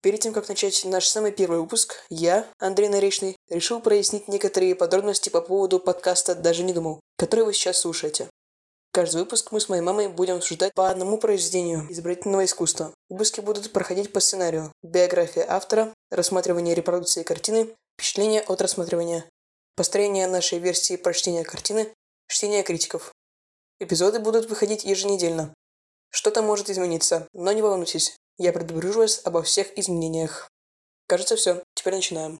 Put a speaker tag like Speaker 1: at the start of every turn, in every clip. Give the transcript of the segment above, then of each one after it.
Speaker 1: Перед тем, как начать наш самый первый выпуск, я, Андрей Наречный, решил прояснить некоторые подробности по поводу подкаста «Даже не думал», который вы сейчас слушаете. Каждый выпуск мы с моей мамой будем обсуждать по одному произведению изобразительного искусства. Выпуски будут проходить по сценарию. Биография автора, рассматривание репродукции картины, впечатления от рассматривания, построение нашей версии прочтения картины, чтение критиков. Эпизоды будут выходить еженедельно. Что-то может измениться, но не волнуйтесь, я предупрежу вас обо всех изменениях. Кажется, все. Теперь начинаем.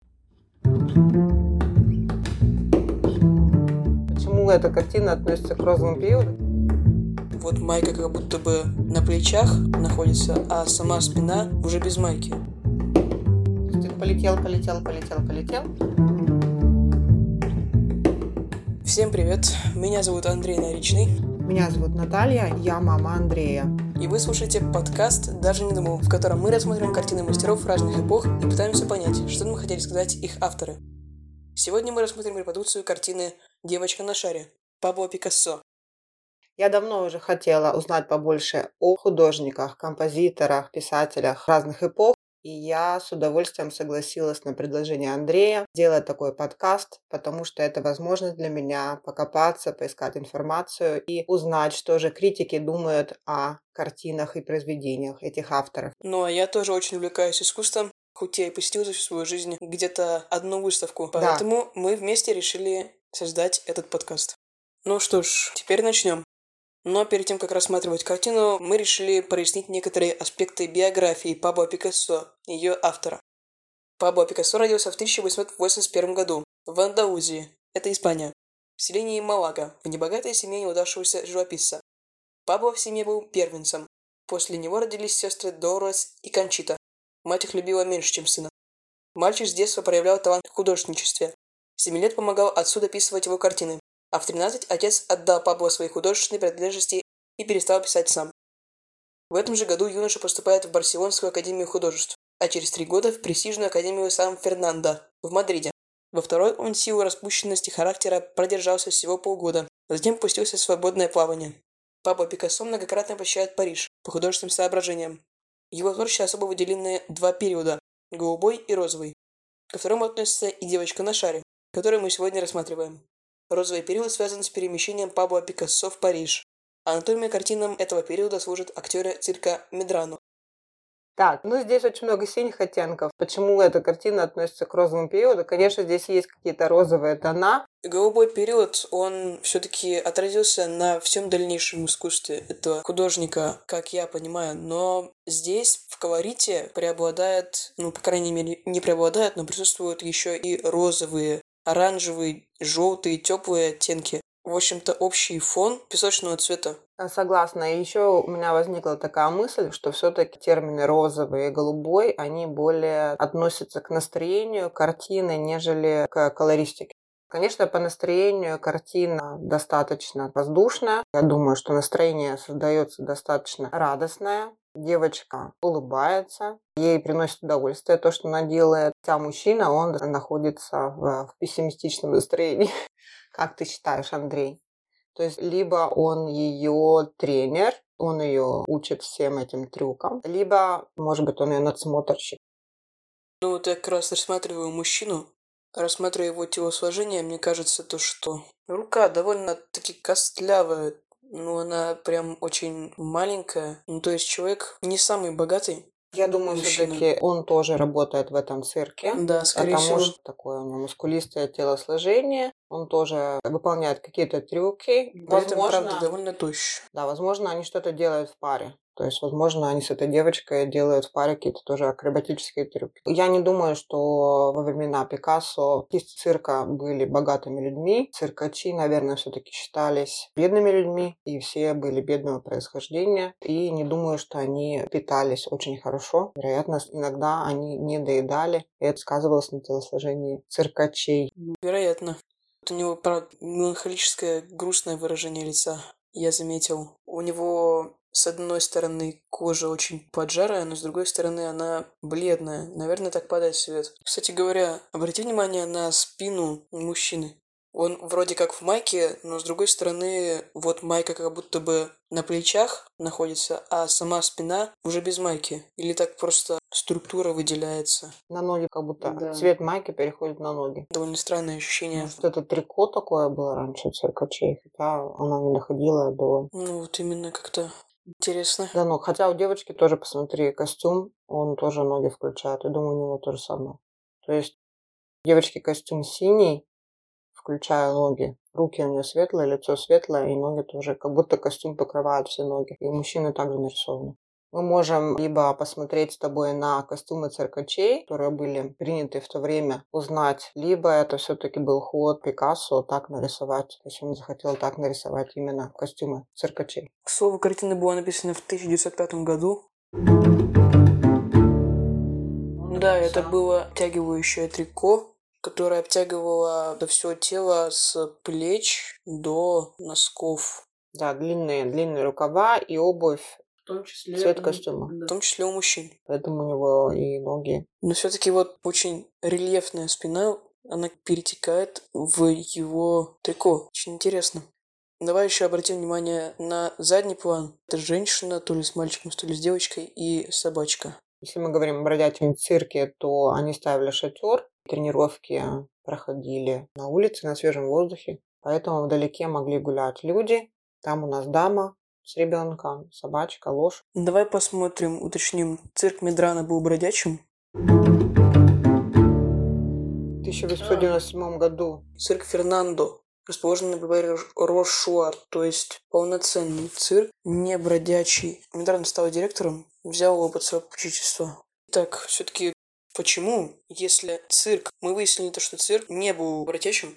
Speaker 2: Почему эта картина относится к розовому периоду?
Speaker 1: Вот майка как будто бы на плечах находится, а сама спина уже без майки.
Speaker 2: Ты полетел, полетел, полетел, полетел.
Speaker 1: Всем привет, меня зовут Андрей Наричный,
Speaker 2: Меня зовут Наталья, я мама Андрея.
Speaker 1: И вы слушаете подкаст «Даже не думал», в котором мы рассматриваем картины мастеров разных эпох и пытаемся понять, что нам хотели сказать их авторы. Сегодня мы рассмотрим репродукцию картины «Девочка на шаре» Пабло Пикассо.
Speaker 2: Я давно уже хотела узнать побольше о художниках, композиторах, писателях разных эпох. И я с удовольствием согласилась на предложение Андрея сделать такой подкаст, потому что это возможность для меня покопаться, поискать информацию и узнать, что же критики думают о картинах и произведениях этих авторов.
Speaker 1: Ну а я тоже очень увлекаюсь искусством, хоть я и посетил за всю свою жизнь где-то одну выставку.
Speaker 2: Да.
Speaker 1: Поэтому мы вместе решили создать этот подкаст. Ну что ж, теперь начнем. Но перед тем, как рассматривать картину, мы решили прояснить некоторые аспекты биографии Пабло Пикассо, ее автора. Пабло Пикассо родился в 1881 году в Андалузии, это Испания, в селении Малага, в небогатой семье неудавшегося живописца. Пабло в семье был первенцем. После него родились сестры Дорос и Кончита. Мать их любила меньше, чем сына. Мальчик с детства проявлял талант в художничестве. 7 лет помогал отцу дописывать его картины, а в 13 отец отдал Пабло свои художественные принадлежности и перестал писать сам. В этом же году юноша поступает в Барселонскую академию художеств, а через три года в престижную академию Сан-Фернандо в Мадриде. Во второй он силу распущенности характера продержался всего полгода, затем пустился в свободное плавание. Пабло Пикассо многократно посещает Париж по художественным соображениям. Его творчестве особо выделены два периода – голубой и розовый. Ко второму относится и девочка на шаре, которую мы сегодня рассматриваем. Розовый период связан с перемещением Пабло Пикассо в Париж. Анатомией картинам этого периода служат актеры цирка Медрано.
Speaker 2: Так, ну здесь очень много синих оттенков. Почему эта картина относится к розовому периоду? Конечно, здесь есть какие-то розовые тона,
Speaker 1: Голубой период, он все-таки отразился на всем дальнейшем искусстве этого художника, как я понимаю. Но здесь в колорите преобладает, ну, по крайней мере, не преобладает, но присутствуют еще и розовые, оранжевые, желтые, теплые оттенки. В общем-то, общий фон песочного цвета.
Speaker 2: А, Согласна. И еще у меня возникла такая мысль, что все-таки термины розовый и голубой, они более относятся к настроению картины, нежели к колористике. Конечно, по настроению картина достаточно воздушная. Я думаю, что настроение создается достаточно радостное. Девочка улыбается, ей приносит удовольствие то, что она делает. А мужчина, он находится в, пессимистичном настроении. Как ты считаешь, Андрей? То есть либо он ее тренер, он ее учит всем этим трюкам, либо, может быть, он ее надсмотрщик.
Speaker 1: Ну вот я как раз рассматриваю мужчину, рассматривая его телосложение, мне кажется, то, что рука довольно-таки костлявая, ну, она прям очень маленькая. Ну, то есть человек не самый богатый.
Speaker 2: Я думаю, все-таки он тоже работает в этом цирке.
Speaker 1: Да, скорее
Speaker 2: Потому
Speaker 1: всего.
Speaker 2: что такое у него мускулистое телосложение, он тоже выполняет какие-то трюки.
Speaker 1: При этом, правда, довольно тощий.
Speaker 2: да, возможно, они что-то делают в паре. То есть, возможно, они с этой девочкой делают в паре какие-то тоже акробатические трюки. Я не думаю, что во времена Пикассо артисты цирка были богатыми людьми. Циркачи, наверное, все-таки считались бедными людьми, и все были бедного происхождения. И не думаю, что они питались очень хорошо. Вероятно, иногда они не доедали, и это сказывалось на телосложении циркачей.
Speaker 1: Вероятно. Вот у него, правда, меланхолическое, грустное выражение лица. Я заметил. У него с одной стороны кожа очень поджарая, но с другой стороны она бледная. Наверное, так падает свет. Кстати говоря, обрати внимание на спину мужчины. Он вроде как в майке, но с другой стороны, вот майка как будто бы на плечах находится, а сама спина уже без майки. Или так просто структура выделяется.
Speaker 2: На ноги как будто
Speaker 1: Да.
Speaker 2: цвет майки переходит на ноги.
Speaker 1: Довольно странное ощущение.
Speaker 2: Может, это трико такое было раньше у циркачей, хотя она не доходила до...
Speaker 1: Ну, вот именно как-то интересно.
Speaker 2: Да, ну, хотя у девочки тоже, посмотри, костюм, он тоже ноги включает. Я думаю, у него то же самое. То есть девочки костюм синий, включая ноги. Руки у нее светлые, лицо светлое, и ноги тоже, как будто костюм покрывает все ноги. И мужчины также нарисованы. Мы можем либо посмотреть с тобой на костюмы циркачей, которые были приняты в то время, узнать, либо это все-таки был ход Пикассо так нарисовать. То есть он захотел так нарисовать именно костюмы циркачей.
Speaker 1: К слову, картина была написана в 1905 году. Да, это было обтягивающее трико, которое обтягивало все тело с плеч до носков.
Speaker 2: Да, длинные, длинные рукава и обувь,
Speaker 1: том числе...
Speaker 2: цвет костюма.
Speaker 1: В том числе у мужчин.
Speaker 2: Поэтому у него и ноги.
Speaker 1: Но все-таки вот очень рельефная спина, она перетекает в его трико. Очень интересно. Давай еще обратим внимание на задний план. Это женщина, то ли с мальчиком, то ли с девочкой, и собачка.
Speaker 2: Если мы говорим о бродячем цирке, то они ставили шатер, тренировки проходили на улице, на свежем воздухе. Поэтому вдалеке могли гулять люди. Там у нас дама с ребенком, собачка, лошадь.
Speaker 1: Давай посмотрим, уточним. Цирк Медрана был бродячим.
Speaker 2: В 1897 году
Speaker 1: Цирк Фернандо, расположенный в бульваре Рошуар, то есть полноценный цирк, не бродячий. Медрана стал директором, взял его под свое попечительство. Так, все-таки почему, если цирк, мы выяснили то, что цирк не был бродячим,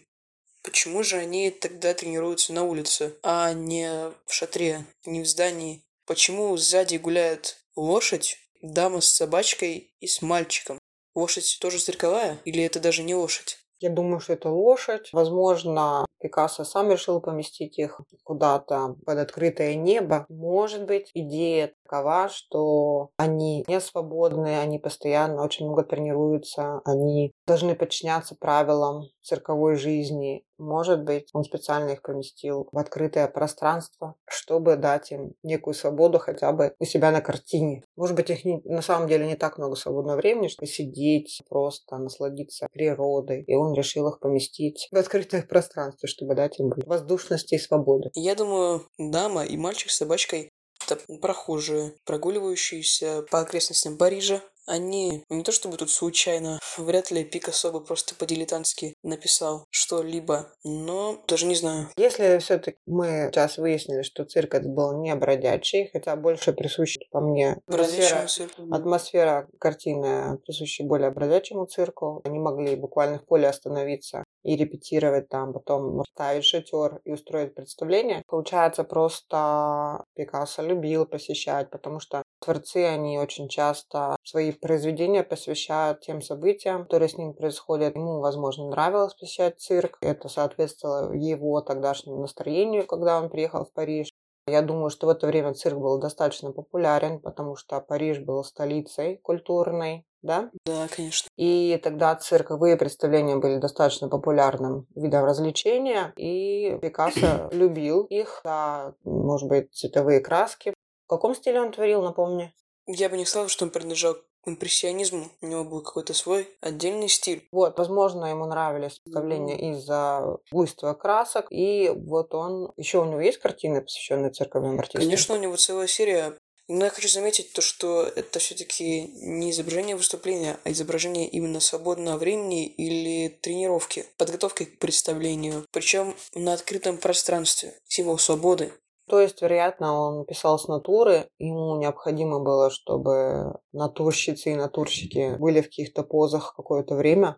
Speaker 1: почему же они тогда тренируются на улице, а не в шатре, не в здании? Почему сзади гуляет лошадь, дама с собачкой и с мальчиком? Лошадь тоже цирковая? Или это даже не лошадь?
Speaker 2: Я думаю, что это лошадь. Возможно, Пикассо сам решил поместить их куда-то под открытое небо. Может быть, идея такова, что они не свободны, они постоянно очень много тренируются, они должны подчиняться правилам цирковой жизни. Может быть, он специально их поместил в открытое пространство, чтобы дать им некую свободу хотя бы у себя на картине. Может быть, их не- на самом деле не так много свободного времени, чтобы сидеть, просто насладиться природой. И он решил их поместить в открытое пространство, чтобы дать им воздушности и свободы.
Speaker 1: Я думаю, дама и мальчик с собачкой – это прохожие, прогуливающиеся по окрестностям Парижа. Они не то чтобы тут случайно, вряд ли Пикассо бы просто по-дилетантски написал что-либо, но даже не знаю.
Speaker 2: Если все-таки мы сейчас выяснили, что цирк этот был не бродячий, хотя больше присущ, по мне, атмосфера, атмосфера картины присуща более бродячему цирку. Они могли буквально в поле остановиться и репетировать там, потом ставить шатер и устроить представление. Получается, просто Пикассо любил посещать, потому что творцы, они очень часто свои произведения посвящают тем событиям, которые с ним происходят. Ему, возможно, нравилось посещать цирк. Это соответствовало его тогдашнему настроению, когда он приехал в Париж. Я думаю, что в это время цирк был достаточно популярен, потому что Париж был столицей культурной, да?
Speaker 1: Да, конечно.
Speaker 2: И тогда цирковые представления были достаточно популярным видом развлечения, и Пикассо любил их за, может быть, цветовые краски. В каком стиле он творил, напомни?
Speaker 1: Я бы не сказал, что он принадлежал к импрессионизму. У него был какой-то свой отдельный стиль.
Speaker 2: Вот, возможно, ему нравились представления из-за буйства красок, и вот он... Еще у него есть картины, посвященные цирковым артистам?
Speaker 1: Конечно, у него целая серия. Но я хочу заметить то, что это все-таки не изображение выступления, а изображение именно свободного времени или тренировки, подготовки к представлению. Причем на открытом пространстве, символ свободы.
Speaker 2: То есть, вероятно, он писал с натуры, ему необходимо было, чтобы натурщицы и натурщики были в каких-то позах какое-то время.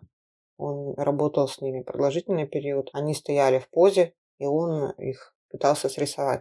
Speaker 2: Он работал с ними продолжительный период. Они стояли в позе, и он их пытался срисовать.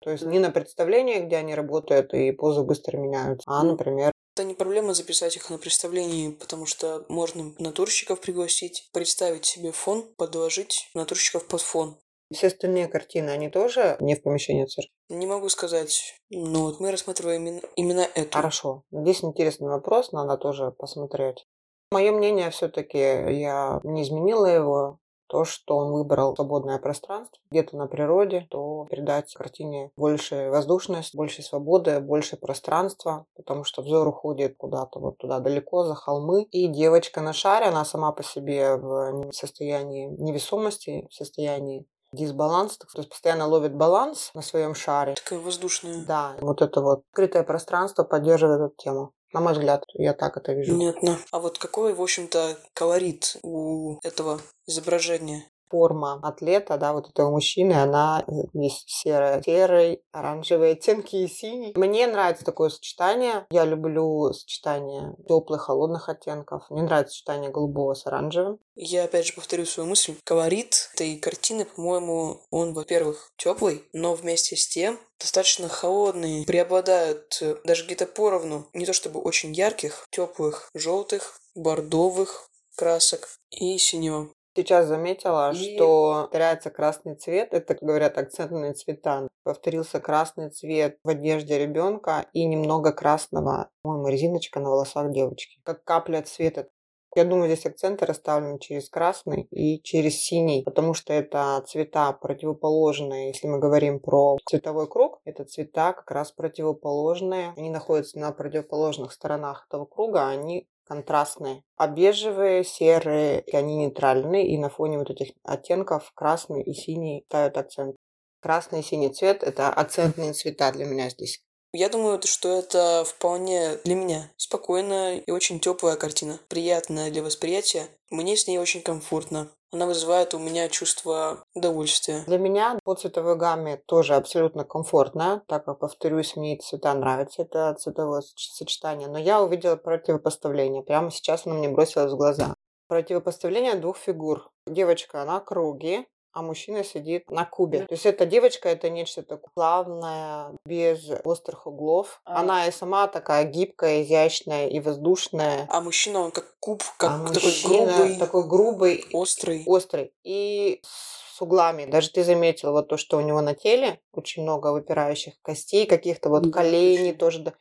Speaker 2: То есть не на представлении, где они работают и позы быстро меняются, а, например,
Speaker 1: Это не проблема записать их на представлении, потому что можно натурщиков пригласить, представить себе фон, подложить натурщиков под фон.
Speaker 2: Все остальные картины, они тоже не в помещении цирка.
Speaker 1: Не могу сказать, но вот мы рассматриваем именно, именно эту.
Speaker 2: Хорошо. Здесь интересный вопрос, надо тоже посмотреть. Мое мнение все-таки, я не изменила его. то, что он выбрал свободное пространство, где-то на природе, то придать картине больше воздушность, больше свободы, больше пространства, потому что взор уходит куда-то вот туда далеко, за холмы. И девочка на шаре, она сама по себе в состоянии невесомости, в состоянии дисбаланс, то есть постоянно ловит баланс на своем шаре.
Speaker 1: Такая воздушная.
Speaker 2: Да, вот это вот открытое пространство поддерживает эту тему. На мой взгляд, я так это вижу.
Speaker 1: Понятно. А вот какой, в общем-то, колорит у этого изображения?
Speaker 2: Форма атлета, да, вот этого мужчины, она есть серая, серый, оранжевые оттенки и синий. Мне нравится такое сочетание. Я люблю сочетание теплых, холодных оттенков. Мне нравится сочетание голубого с оранжевым.
Speaker 1: Я опять же повторю свою мысль. Колорит этой картины, по-моему, он, во-первых, теплый, но вместе с тем достаточно холодный. Преобладают э, даже где-то поровну, не то чтобы очень ярких, теплых, желтых, бордовых красок и синего.
Speaker 2: Сейчас заметила, и... что теряется красный цвет. Это, говорят, акцентные цвета. Повторился красный цвет в одежде ребенка и немного красного, по-моему, резиночка на волосах девочки. Как капля цвета. Я думаю, здесь акценты расставлены через красный и через синий, потому что это цвета противоположные. Если мы говорим про цветовой круг, это цвета как раз противоположные. Они находятся на противоположных сторонах этого круга, они контрастные. А бежевые, серые, они нейтральные, и на фоне вот этих оттенков красный и синий ставят акцент. Красный и синий цвет – это акцентные цвета для меня здесь.
Speaker 1: Я думаю, что это вполне для меня спокойная и очень теплая картина, приятная для восприятия. Мне с ней очень комфортно. Она вызывает у меня чувство удовольствия.
Speaker 2: Для меня по цветовой гамме тоже абсолютно комфортно, так как, повторюсь, мне цвета нравятся, это цветовое сочетание. Но я увидела противопоставление. Прямо сейчас оно мне бросилось в глаза. Противопоставление двух фигур. Девочка на круге, а мужчина сидит на кубе. То есть эта девочка это нечто такое плавное, без острых углов. А. Она и сама такая гибкая, изящная и воздушная.
Speaker 1: А мужчина он как куб, как а такой грубый,
Speaker 2: такой грубый,
Speaker 1: острый,
Speaker 2: острый и с углами. Даже ты заметил вот то, что у него на теле очень много выпирающих костей, каких-то вот да, коленей тоже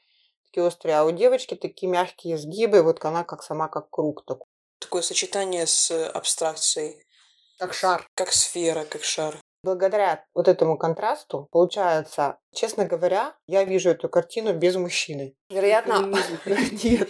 Speaker 2: такие острые. А у девочки такие мягкие изгибы, вот она как сама как круг такой.
Speaker 1: Такое сочетание с абстракцией.
Speaker 2: Как шар.
Speaker 1: Как сфера, как шар.
Speaker 2: Благодаря вот этому контрасту, получается, честно говоря, я вижу эту картину без мужчины. Вероятно, нет.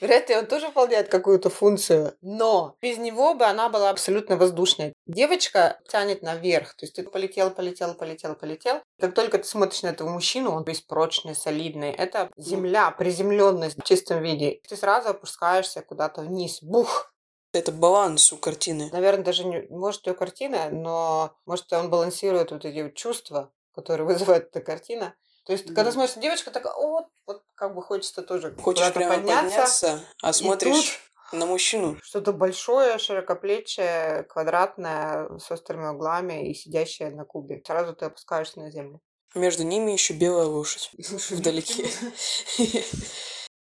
Speaker 2: Вероятно, он тоже выполняет какую-то функцию, но без него бы она была абсолютно воздушной. Девочка тянет наверх, то есть ты полетел, полетел, полетел, полетел. Как только ты смотришь на этого мужчину, он весь прочный, солидный. Это земля, приземленность в чистом виде. Ты сразу опускаешься куда-то вниз. Бух!
Speaker 1: Это баланс у картины.
Speaker 2: Наверное, даже не может ее картина, но может он балансирует вот эти вот чувства, которые вызывает эта картина. То есть, да. когда смотришь, девочка такая, о, вот как бы хочется тоже
Speaker 1: Хочешь прямо подняться, подняться а смотришь на мужчину.
Speaker 2: Что-то большое, широкоплечее, квадратное, с острыми углами и сидящее на кубе. Сразу ты опускаешься на землю.
Speaker 1: Между ними еще белая лошадь вдалеке.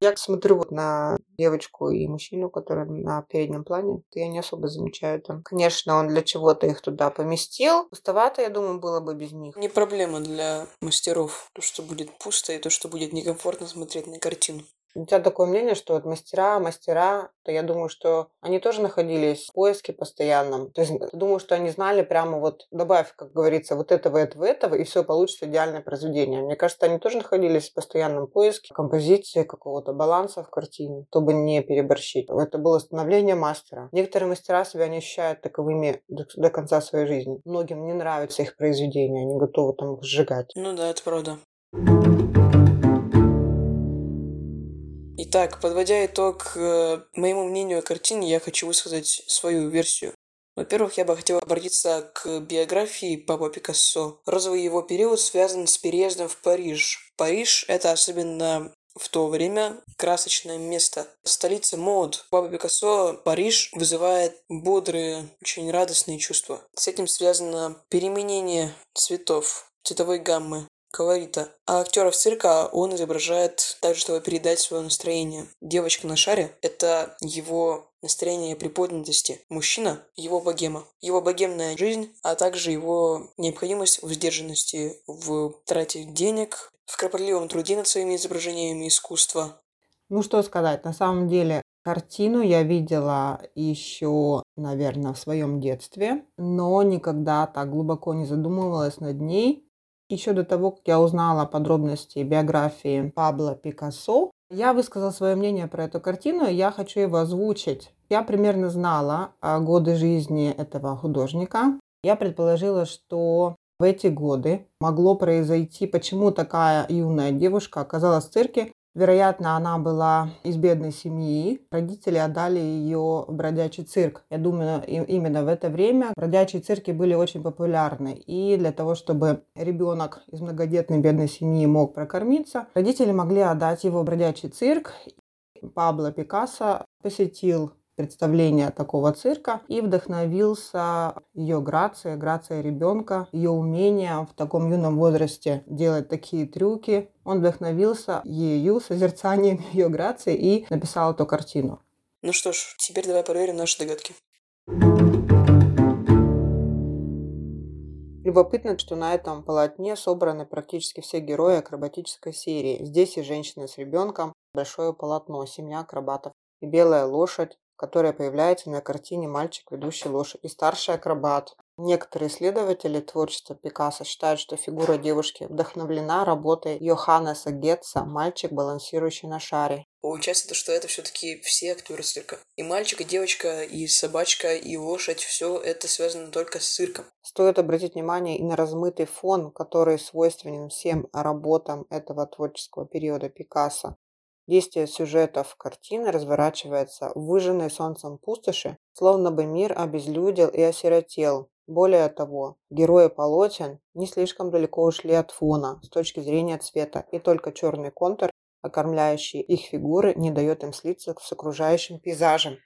Speaker 2: Я смотрю вот на девочку и мужчину, которые на переднем плане, то я не особо замечаю там. Конечно, он для чего-то их туда поместил. Пустовато, я думаю, было бы без них.
Speaker 1: Не проблема для мастеров. То, что будет пусто, и то, что будет некомфортно смотреть на картину.
Speaker 2: У тебя такое мнение, что вот мастера, мастера, то я думаю, что они тоже находились в поиске постоянном. То есть думаю, что они знали прямо вот, добавь, как говорится, вот этого, этого, этого, и все получится идеальное произведение. Мне кажется, они тоже находились в постоянном поиске композиции, какого-то баланса в картине, чтобы не переборщить. Это было становление мастера. Некоторые мастера себя не ощущают таковыми до, до конца своей жизни. Многим не нравятся их произведения, они готовы там их сжигать.
Speaker 1: Ну да, это правда. Итак, подводя итог э, моему мнению о картине, я хочу высказать свою версию. Во-первых, я бы хотел обратиться к биографии Пабло Пикассо. Розовый его период связан с переездом в Париж. Париж – это особенно в то время красочное место. Столица мод. Пабло Пикассо, Париж вызывает бодрые, очень радостные чувства. С этим связано переменение цветов, цветовой гаммы, колорита. А актеров цирка он изображает так, чтобы передать свое настроение. Девочка на шаре – это его настроение приподнятости. Мужчина – его богема. Его богемная жизнь, а также его необходимость в сдержанности, в трате денег, в кропотливом труде над своими изображениями искусства.
Speaker 2: Ну что сказать, на самом деле картину я видела еще, наверное, в своем детстве, но никогда так глубоко не задумывалась над ней. Еще до того, как я узнала подробности биографии Пабло Пикассо, я высказала свое мнение про эту картину, и я хочу его озвучить. Я примерно знала годы жизни этого художника. Я предположила, что в эти годы могло произойти, почему такая юная девушка оказалась в цирке, Вероятно, она была из бедной семьи. Родители отдали ее в бродячий цирк. Я думаю, именно в это время бродячие цирки были очень популярны. И для того, чтобы ребенок из многодетной бедной семьи мог прокормиться, родители могли отдать его в бродячий цирк. Пабло Пикассо посетил представления такого цирка и вдохновился ее грацией, грацией ребенка, ее умением в таком юном возрасте делать такие трюки. Он вдохновился ею, созерцанием ее грации и написал эту картину.
Speaker 1: Ну что ж, теперь давай проверим наши догадки.
Speaker 2: Любопытно, что на этом полотне собраны практически все герои акробатической серии. Здесь и женщина с ребенком, большое полотно, семья акробатов и белая лошадь, которая появляется на картине «Мальчик, ведущий лошадь» и старший акробат. Некоторые исследователи творчества Пикассо считают, что фигура девушки вдохновлена работой Йоханнеса Гетца «Мальчик, балансирующий на шаре».
Speaker 1: Получается, то, что это все-таки все актеры цирка. И мальчик, и девочка, и собачка, и лошадь, все это связано только с цирком.
Speaker 2: Стоит обратить внимание и на размытый фон, который свойственен всем работам этого творческого периода Пикассо. Действие сюжетов картины разворачивается в выжженной солнцем пустоши, словно бы мир обезлюдил и осиротел. Более того, герои полотен не слишком далеко ушли от фона с точки зрения цвета, и только черный контур, окормляющий их фигуры, не дает им слиться с окружающим пейзажем.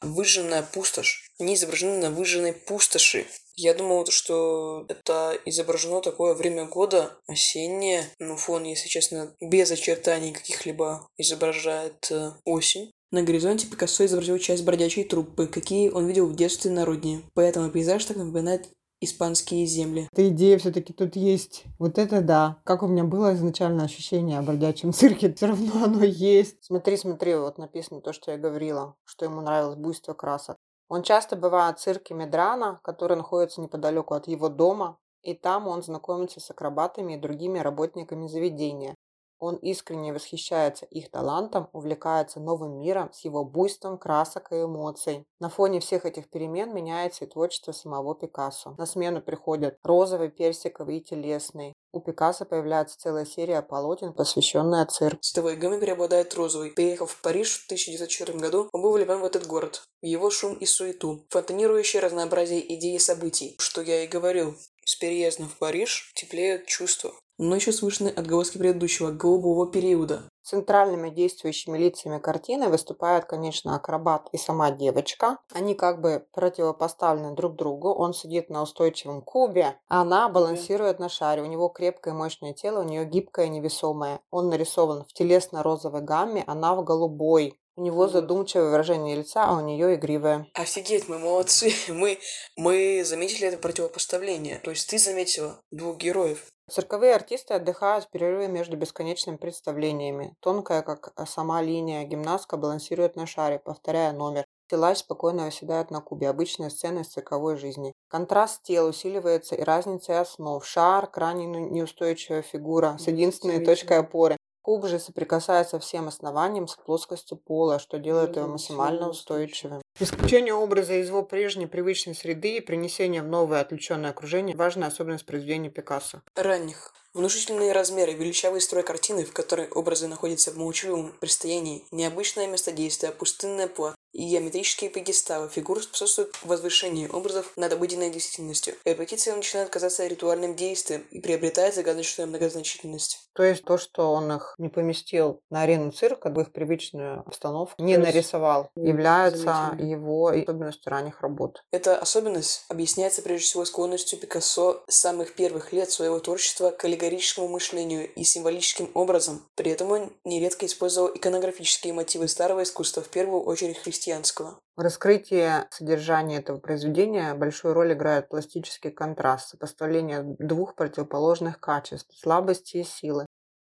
Speaker 1: Выжженная пустошь. Они изображены на выжженной пустоши. Я думал, что это изображено такое время года, осеннее. Ну, фон, если честно, без очертаний каких-либо изображает э, осень. На горизонте Пикассо изобразил часть бродячей труппы, какие он видел в детстве на родине. Поэтому пейзаж так напоминает испанские земли.
Speaker 2: Эта идея все-таки тут есть. Вот это да. Как у меня было изначально ощущение о бродячем цирке, все равно оно есть. Смотри, смотри, вот написано то, что я говорила, что ему нравилось буйство красок. Он часто бывает в цирке Медрана, который находится неподалеку от его дома, и там он знакомится с акробатами и другими работниками заведения. Он искренне восхищается их талантом, увлекается новым миром с его буйством красок и эмоций. На фоне всех этих перемен меняется и творчество самого Пикассо. На смену приходят розовый, персиковый и телесный. У Пикассо появляется целая серия полотен, посвященная цирку.
Speaker 1: Цветовой гамме преобладает розовый. Приехав в Париж в 1904 году, он был влюблен в этот город, в его шум и суету, фонтанирующее разнообразие идей и событий. Что я и говорил, с переездом в Париж теплеют чувства но еще слышны отголоски предыдущего, голубого периода.
Speaker 2: Центральными действующими лицами картины выступают, конечно, акробат и сама девочка. Они как бы противопоставлены друг другу. Он сидит на устойчивом кубе, а она балансирует на шаре. У него крепкое мощное тело, у нее гибкое невесомое. Он нарисован в телесно-розовой гамме, она в голубой. У него задумчивое выражение лица, а у нее игривое.
Speaker 1: Офигеть, мы молодцы. Мы, мы заметили это противопоставление. То есть ты заметила двух героев.
Speaker 2: Цирковые артисты отдыхают в перерыве между бесконечными представлениями. Тонкая, как сама линия, гимнастка балансирует на шаре, повторяя номер. Силач спокойно оседает на кубе. Обычная сцена из цирковой жизни. Контраст тел усиливается и разницей основ. Шар, крайне неустойчивая фигура с единственной точкой опоры. Куб же соприкасается всем основанием с плоскостью пола, что делает его максимально устойчивым. Исключение образа из его прежней привычной среды и принесение в новое отвлеченное окружение – важная особенность произведения Пикассо.
Speaker 1: Ранних. Внушительные размеры, величавый строй картины, в которой образы находятся в молчаливом предстоянии, необычное место действия, пустынная плат, и геометрические пьедесталы фигур способствуют возвышению образов над обыденной действительностью. Репетиция начинает казаться ритуальным действием и приобретает загадочную многозначительность.
Speaker 2: То есть то, что он их не поместил на арену цирка, в их привычную обстановку, не нарисовал, является его особенностью ранних работ.
Speaker 1: Эта особенность объясняется прежде всего склонностью Пикассо с самых первых лет своего творчества к аллегорическому мышлению и символическим образом. При этом он нередко использовал иконографические мотивы старого искусства, в первую очередь христианского христианского.
Speaker 2: В раскрытии содержания этого произведения большую роль играет пластический контраст, сопоставление двух противоположных качеств – слабости и силы,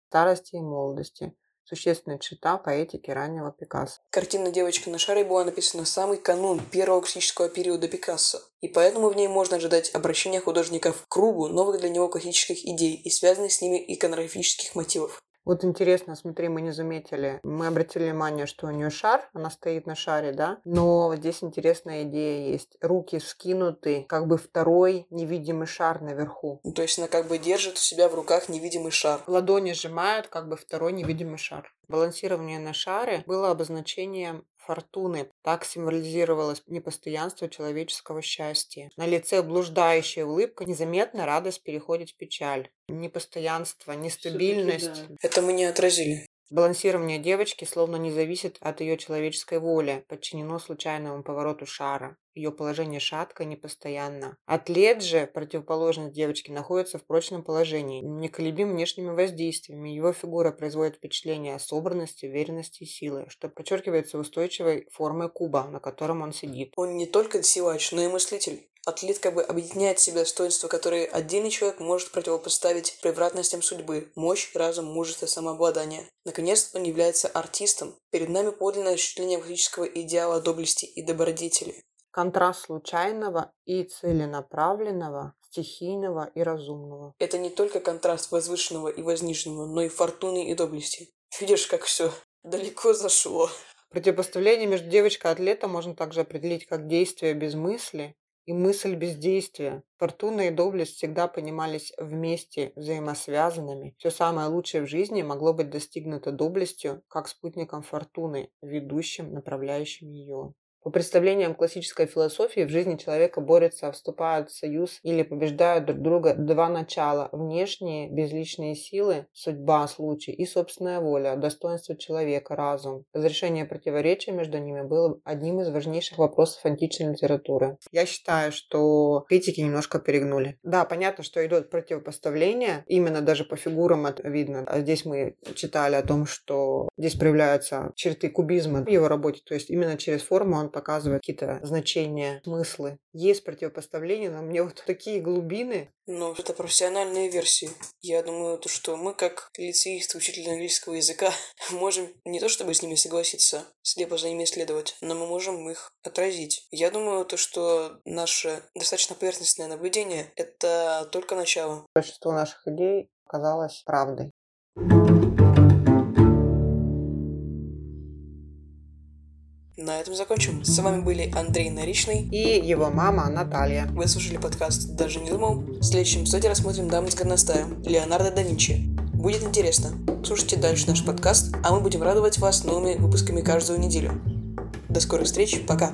Speaker 2: старости и молодости. существенная черта поэтики раннего Пикассо.
Speaker 1: Картина «Девочка на шаре» была написана в самый канун первого классического периода Пикассо, и поэтому в ней можно ожидать обращения художников к кругу новых для него классических идей и связанных с ними иконографических мотивов.
Speaker 2: Вот интересно, смотри, мы не заметили. Мы обратили внимание, что у нее шар, она стоит на шаре, да? Но здесь интересная идея есть. Руки вскинуты, как бы второй невидимый шар наверху.
Speaker 1: Ну, то есть она как бы держит у себя в руках невидимый шар.
Speaker 2: Ладони сжимают, как бы второй невидимый шар. Балансирование на шаре было обозначением фортуны. Так символизировалось непостоянство человеческого счастья. На лице блуждающая улыбка, незаметно радость переходит в печаль. Непостоянство, нестабильность.
Speaker 1: Да. Это мы не отразили.
Speaker 2: Балансирование девочки словно не зависит от ее человеческой воли, подчинено случайному повороту шара. Ее положение шатко, непостоянно. Атлет же, противоположность девочки, находится в прочном положении, неколебим внешними воздействиями. Его фигура производит впечатление собранности, уверенности и силы, что подчеркивается устойчивой формой куба, на котором он сидит.
Speaker 1: Он не только силач, но и мыслитель. Атлет как бы объединяет в себе достоинства, которые отдельный человек может противопоставить превратностям судьбы, мощь, разум, мужество, самообладание. Наконец, он является артистом. Перед нами подлинное ощущение классического идеала доблести и добродетели.
Speaker 2: Контраст случайного и целенаправленного, стихийного и разумного.
Speaker 1: Это не только контраст возвышенного и возниженного, но и фортуны и доблести. Видишь, как все далеко зашло.
Speaker 2: Противопоставление между девочкой и атлетом можно также определить как действие без мысли и мысль бездействия. Фортуна и доблесть всегда понимались вместе, взаимосвязанными. Все самое лучшее в жизни могло быть достигнуто доблестью, как спутником фортуны, ведущим, направляющим ее. По представлениям классической философии, в жизни человека борются, вступают в союз или побеждают друг друга два начала – внешние безличные силы, судьба, случай и собственная воля, достоинство человека, разум. Разрешение противоречия между ними было одним из важнейших вопросов античной литературы. Я считаю, что критики немножко перегнули. Да, понятно, что идет противопоставление, именно даже по фигурам это видно. А здесь мы читали о том, что здесь проявляются черты кубизма в его работе, то есть именно через форму он показывает какие-то значения, смыслы. Есть противопоставление, но мне вот такие глубины.
Speaker 1: Но это профессиональные версии. Я думаю, то, что мы, как лицеисты, учитель английского языка, можем не то чтобы с ними согласиться, слепо за ними следовать, но мы можем их отразить. Я думаю, то, что наше достаточно поверхностное наблюдение – это только начало.
Speaker 2: Большинство наших идей оказалось правдой.
Speaker 1: На этом закончим. С вами были Андрей Наричный
Speaker 2: и его мама Наталья.
Speaker 1: Вы слушали подкаст «Даже не думал». В следующем эпизоде рассмотрим даму из горностая Леонардо да Винчи. Будет интересно. Слушайте дальше наш подкаст, а мы будем радовать вас новыми выпусками каждую неделю. До скорых встреч, пока!